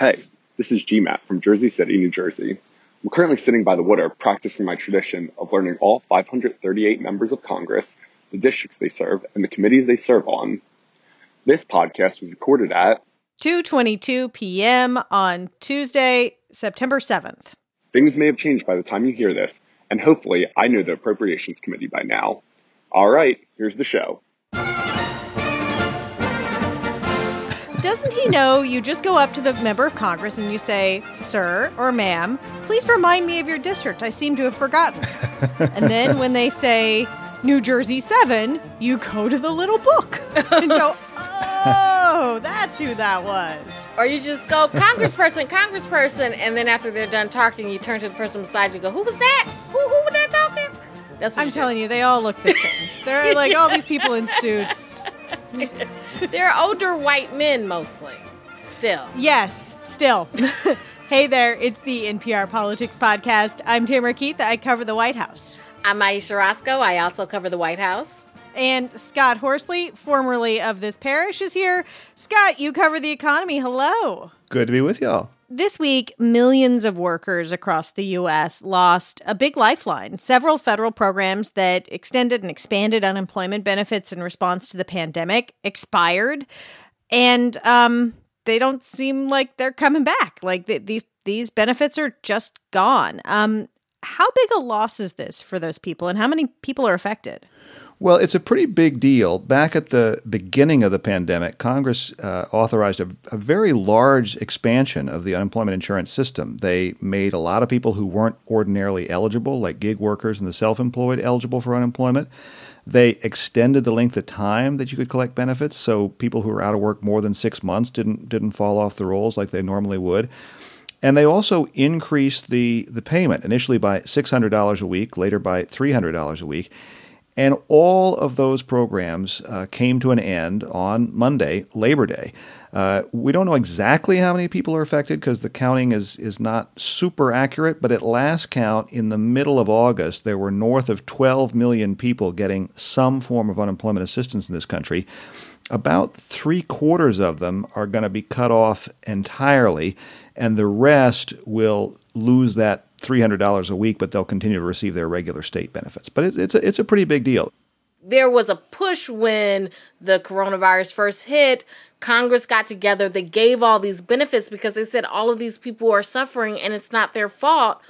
Hey, this is GMAT from Jersey City, New Jersey. I'm currently sitting by the water practicing my tradition of learning all 538 members of Congress, the districts they serve, and the committees they serve on. This podcast was recorded at 2:22 p.m. on Tuesday, September 7th. Things may have changed by the time you hear this, and hopefully I know the Appropriations Committee by now. All right, here's the show. Doesn't he know you just go up to the member of Congress and you say, Sir or ma'am, please remind me of your district. I seem to have forgotten. and then when they say New Jersey 7, you go to the little book and go, Oh, that's who that was. Or you just go, Congressperson, Congressperson, and then after they're done talking, you turn to the person beside you and go, Who was that? Who, who was that talking? That's what I'm telling you, they all look the same. They're like all these people in suits. They're older white men mostly. Still. Yes, still. hey there, it's the NPR Politics Podcast. I'm Tamara Keith. I cover the White House. I'm Ayesha Rascoe. I also cover the White House. And Scott Horsley, formerly of this parish, is here. Scott, you cover the economy. Hello. Good to be with y'all. This week, millions of workers across the U.S. lost a big lifeline. Several federal programs that extended and expanded unemployment benefits in response to the pandemic expired, and um, they don't seem like they're coming back. Like th- these these benefits are just gone. Um, how big a loss is this for those people, and how many people are affected? Well, it's a pretty big deal. Back at the beginning of the pandemic, Congress uh, authorized a, a, very large expansion of the unemployment insurance system. They made a lot of people who weren't ordinarily eligible, like gig workers and the self employed, eligible for unemployment. They extended the length of time that you could collect benefits, so people who were out of work more than six months didn't didn't fall off the rolls like they normally would. And they also increased the, the payment, initially by $600 a week, later by $300 a week. And all of those programs uh, came to an end on Monday, Labor Day. Uh, we don't know exactly how many people are affected because the counting is, is not super accurate, but at last count, in the middle of August, there were north of 12 million people getting some form of unemployment assistance in this country. About three quarters of them are going to be cut off entirely, and the rest will lose that $300 a week, but they'll continue to receive their regular state benefits. But it's, it's, a, it's a pretty big deal. There was a push when the coronavirus first hit. Congress got together, they gave all these benefits because they said all of these people are suffering and it's not their fault.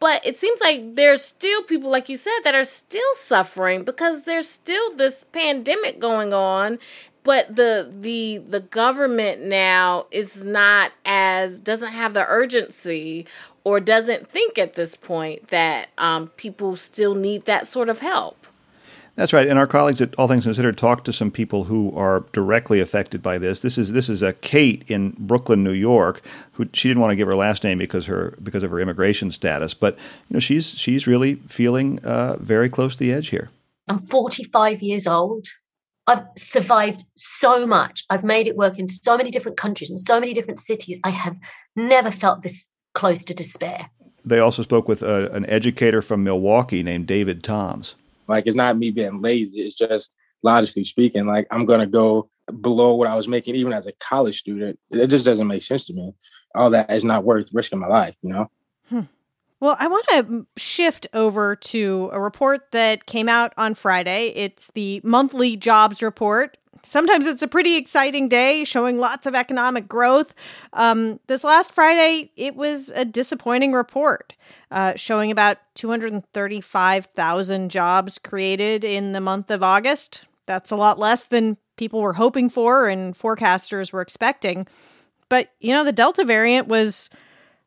But it seems like there's still people, like you said, that are still suffering because there's still this pandemic going on but the the the government now is not as doesn't have the urgency or doesn't think at this point that um, people still need that sort of help. That's right, and our colleagues at All Things Considered talked to some people who are directly affected by this. This is this is a Kate in Brooklyn, New York, who she didn't want to give her last name because her because of her immigration status, but you know she's she's really feeling uh, very close to the edge here. I'm 45 years old. I've survived so much. I've made it work in so many different countries and so many different cities. I have never felt this close to despair. They also spoke with a, an educator from Milwaukee named David Toms. Like, it's not me being lazy. It's just logically speaking, like, I'm going to go below what I was making even as a college student. It just doesn't make sense to me. All that is not worth risking my life, you know? Hmm. Well, I want to shift over to a report that came out on Friday. It's the monthly jobs report sometimes it's a pretty exciting day showing lots of economic growth. Um, this last Friday, it was a disappointing report uh, showing about 235,000 jobs created in the month of August. That's a lot less than people were hoping for and forecasters were expecting. But, you know, the Delta variant was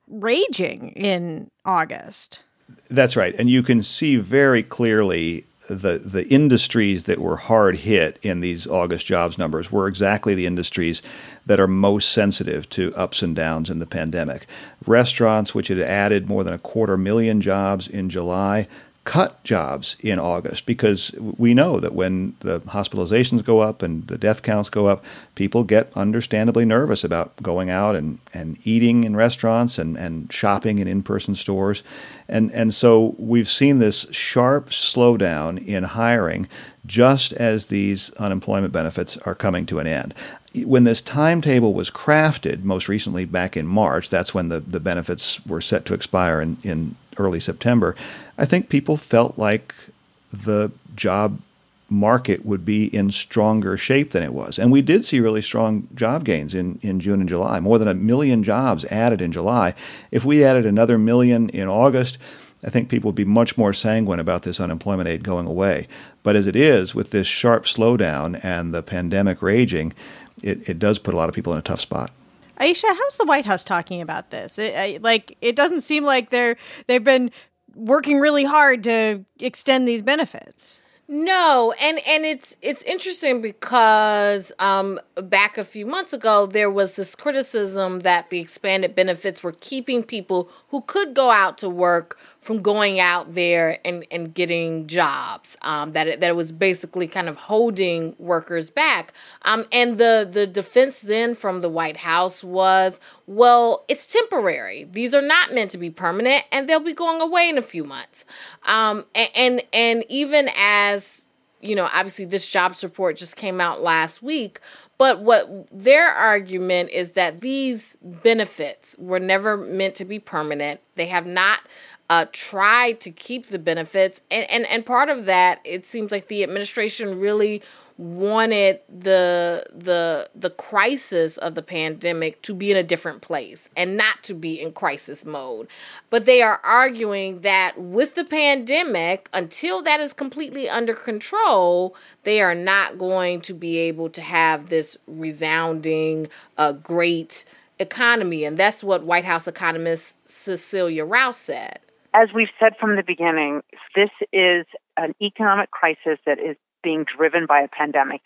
raging in August. That's right. And you can see very clearly the the industries that were hard hit in these August jobs numbers were exactly the industries that are most sensitive to ups and downs in the pandemic. Restaurants, which had added more than a quarter million jobs in July, cut jobs in August because we know that when the hospitalizations go up and the death counts go up, people get understandably nervous about going out and, and eating in restaurants and, and shopping in in person stores. And, and so we've seen this sharp slowdown in hiring just as these unemployment benefits are coming to an end. when this timetable was crafted, most recently back in March, that's when the, the benefits were set to expire in, in early September, I think people felt like the job market would be in stronger shape than it was. And we did see really strong job gains in, in June and July, more than a million jobs added in July. If we added another million in August, I think people would be much more sanguine about this unemployment aid going away. But as it is, with this sharp slowdown and the pandemic raging, it, it does put a lot of people in a tough spot. Ayesha, how's the White House talking about this? It, like, it doesn't seem like they're they've been working really hard to extend these benefits. No, and and it's it's interesting because um, back a few months ago there was this criticism that the expanded benefits were keeping people who could go out to work from going out there and, and getting jobs. Um, that it, that it was basically kind of holding workers back. Um, and the the defense then from the White House was, well, it's temporary. These are not meant to be permanent, and they'll be going away in a few months. Um, and, and and even as you know, obviously this jobs report just came out last week. But what their argument is that these benefits were never meant to be permanent. They have not uh, to keep the benefits. And, and, and part of that, it seems like the administration really wanted the the the crisis of the pandemic to be in a different place and not to be in crisis mode. But they are arguing that with the pandemic until that is completely under control they are not going to be able to have this resounding uh, great economy. And that's what white house economist cecilia rouse said as we've said from the beginning, this is an economic crisis that is being driven by a pandemic.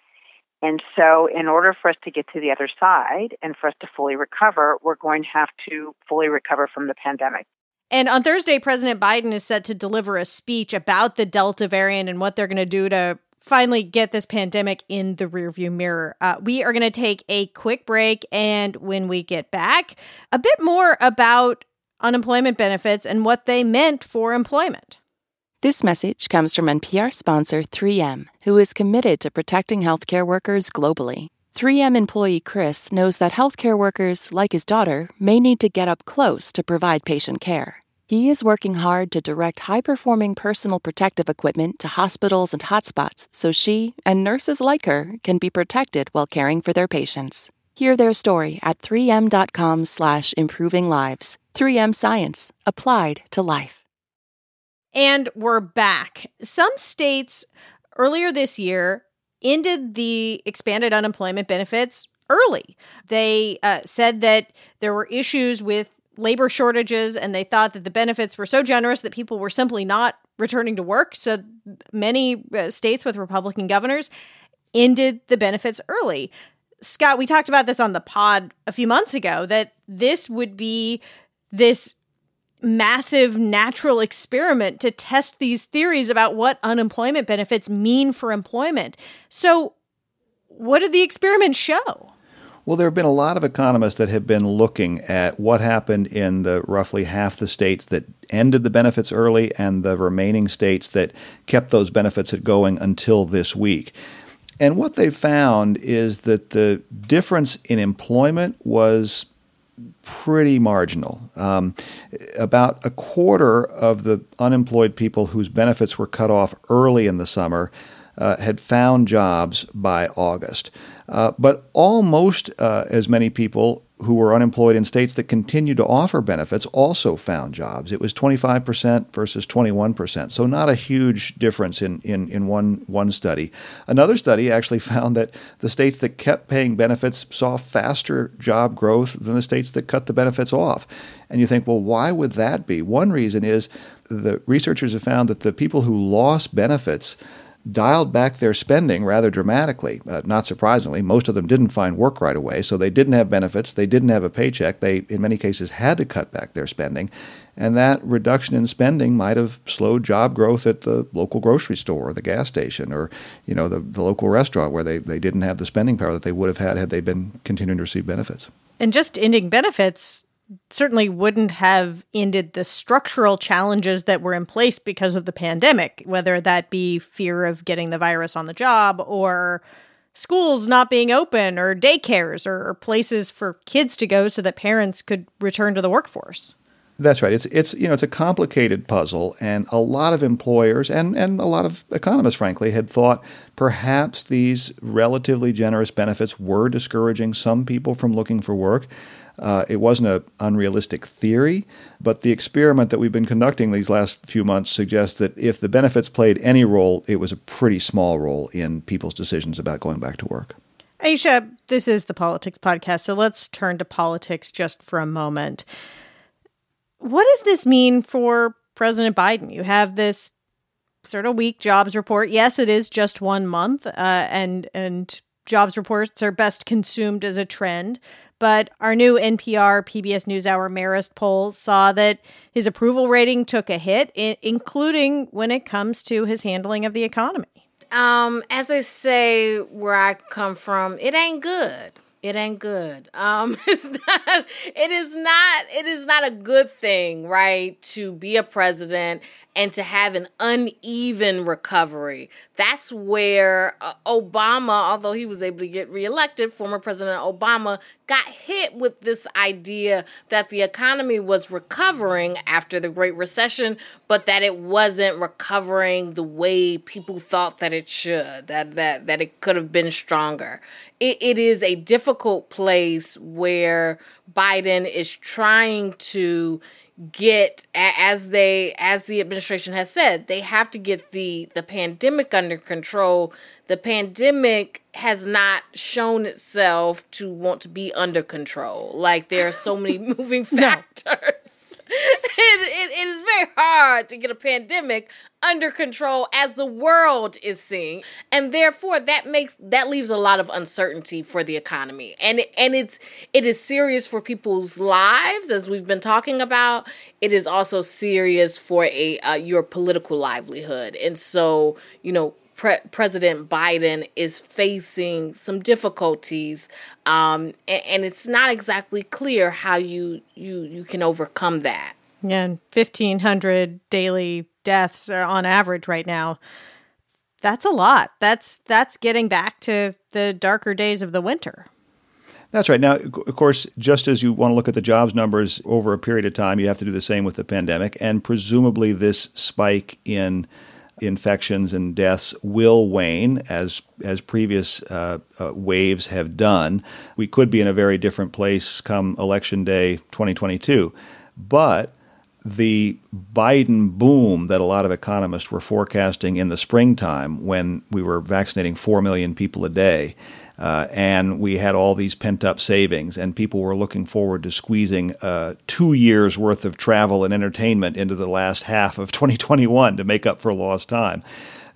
And so, in order for us to get to the other side and for us to fully recover, we're going to have to fully recover from the pandemic. And on Thursday, President Biden is set to deliver a speech about the Delta variant and what they're going to do to finally get this pandemic in the rearview mirror. Uh, we are going to take a quick break. And when we get back, a bit more about unemployment benefits and what they meant for employment. This message comes from NPR sponsor 3M, who is committed to protecting healthcare workers globally. 3M employee Chris knows that healthcare workers, like his daughter, may need to get up close to provide patient care. He is working hard to direct high performing personal protective equipment to hospitals and hotspots so she and nurses like her can be protected while caring for their patients. Hear their story at 3m.com slash improving lives. 3M Science, applied to life. And we're back. Some states earlier this year ended the expanded unemployment benefits early. They uh, said that there were issues with labor shortages and they thought that the benefits were so generous that people were simply not returning to work. So many uh, states with Republican governors ended the benefits early. Scott, we talked about this on the pod a few months ago that this would be this massive natural experiment to test these theories about what unemployment benefits mean for employment. So, what did the experiment show? Well, there have been a lot of economists that have been looking at what happened in the roughly half the states that ended the benefits early and the remaining states that kept those benefits going until this week. And what they found is that the difference in employment was pretty marginal. Um, about a quarter of the unemployed people whose benefits were cut off early in the summer uh, had found jobs by August. Uh, but almost uh, as many people who were unemployed in states that continued to offer benefits also found jobs. It was 25% versus 21%. So not a huge difference in, in, in one, one study. Another study actually found that the states that kept paying benefits saw faster job growth than the states that cut the benefits off. And you think, well, why would that be? One reason is the researchers have found that the people who lost benefits dialed back their spending rather dramatically. Uh, not surprisingly, most of them didn't find work right away, so they didn't have benefits, they didn't have a paycheck, they, in many cases, had to cut back their spending. And that reduction in spending might have slowed job growth at the local grocery store or the gas station or you know the, the local restaurant where they, they didn't have the spending power that they would have had had they been continuing to receive benefits. And just ending benefits certainly wouldn't have ended the structural challenges that were in place because of the pandemic, whether that be fear of getting the virus on the job or schools not being open or daycares or, or places for kids to go so that parents could return to the workforce. That's right. It's it's you know it's a complicated puzzle, and a lot of employers and and a lot of economists, frankly, had thought perhaps these relatively generous benefits were discouraging some people from looking for work. Uh, it wasn't an unrealistic theory, but the experiment that we've been conducting these last few months suggests that if the benefits played any role, it was a pretty small role in people's decisions about going back to work. Ayesha, this is the Politics Podcast, so let's turn to politics just for a moment. What does this mean for President Biden? You have this sort of weak jobs report. Yes, it is just one month, uh, and and jobs reports are best consumed as a trend. But our new NPR PBS NewsHour Marist poll saw that his approval rating took a hit, I- including when it comes to his handling of the economy. Um, as I say, where I come from, it ain't good it ain't good. Um, it's not. It is not. It is not a good thing, right? To be a president and to have an uneven recovery. That's where uh, Obama, although he was able to get reelected, former President Obama got hit with this idea that the economy was recovering after the Great Recession, but that it wasn't recovering the way people thought that it should. That that that it could have been stronger it, it is a difficult place where Biden is trying to get as they as the administration has said they have to get the the pandemic under control. The pandemic has not shown itself to want to be under control. Like there are so many moving factors. it, it, it is very hard to get a pandemic under control as the world is seeing and therefore that makes that leaves a lot of uncertainty for the economy. And and it's it is serious for people's lives as we've been talking about. It is also serious for a uh, your political livelihood. And so you know Pre- President Biden is facing some difficulties, um, and, and, it's not exactly clear how you you you can overcome that. Yeah, and fifteen hundred daily deaths are on average right now. That's a lot. That's that's getting back to the darker days of the winter. That's right. Now, of course, just as you want to look at the jobs numbers over a period of time, you have to do the same with the pandemic, and presumably this spike in infections and deaths will wane as as previous uh, uh, waves have done. We could be in a very different place come election day 2022, but the Biden boom that a lot of economists were forecasting in the springtime when we were vaccinating 4 million people a day uh, and we had all these pent up savings, and people were looking forward to squeezing uh, two years worth of travel and entertainment into the last half of 2021 to make up for lost time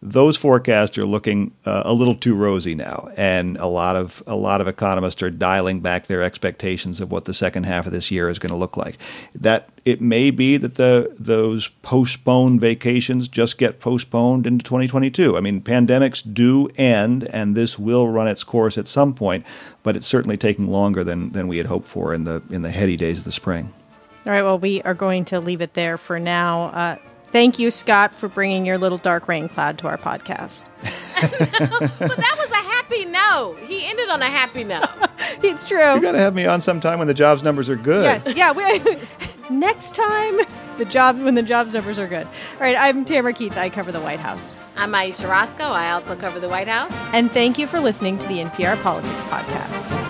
those forecasts are looking uh, a little too rosy now, and a lot of a lot of economists are dialing back their expectations of what the second half of this year is going to look like. That it may be that the those postponed vacations just get postponed into 2022. I mean, pandemics do end, and this will run its course at some point, but it's certainly taking longer than than we had hoped for in the in the heady days of the spring. All right. Well, we are going to leave it there for now. Uh, Thank you, Scott, for bringing your little dark rain cloud to our podcast. but that was a happy note. He ended on a happy no. it's true. You got to have me on sometime when the jobs numbers are good. Yes. Yeah. We, next time, the job when the jobs numbers are good. All right. I'm Tamara Keith. I cover the White House. I'm Ayesha Rascoe. I also cover the White House. And thank you for listening to the NPR Politics Podcast.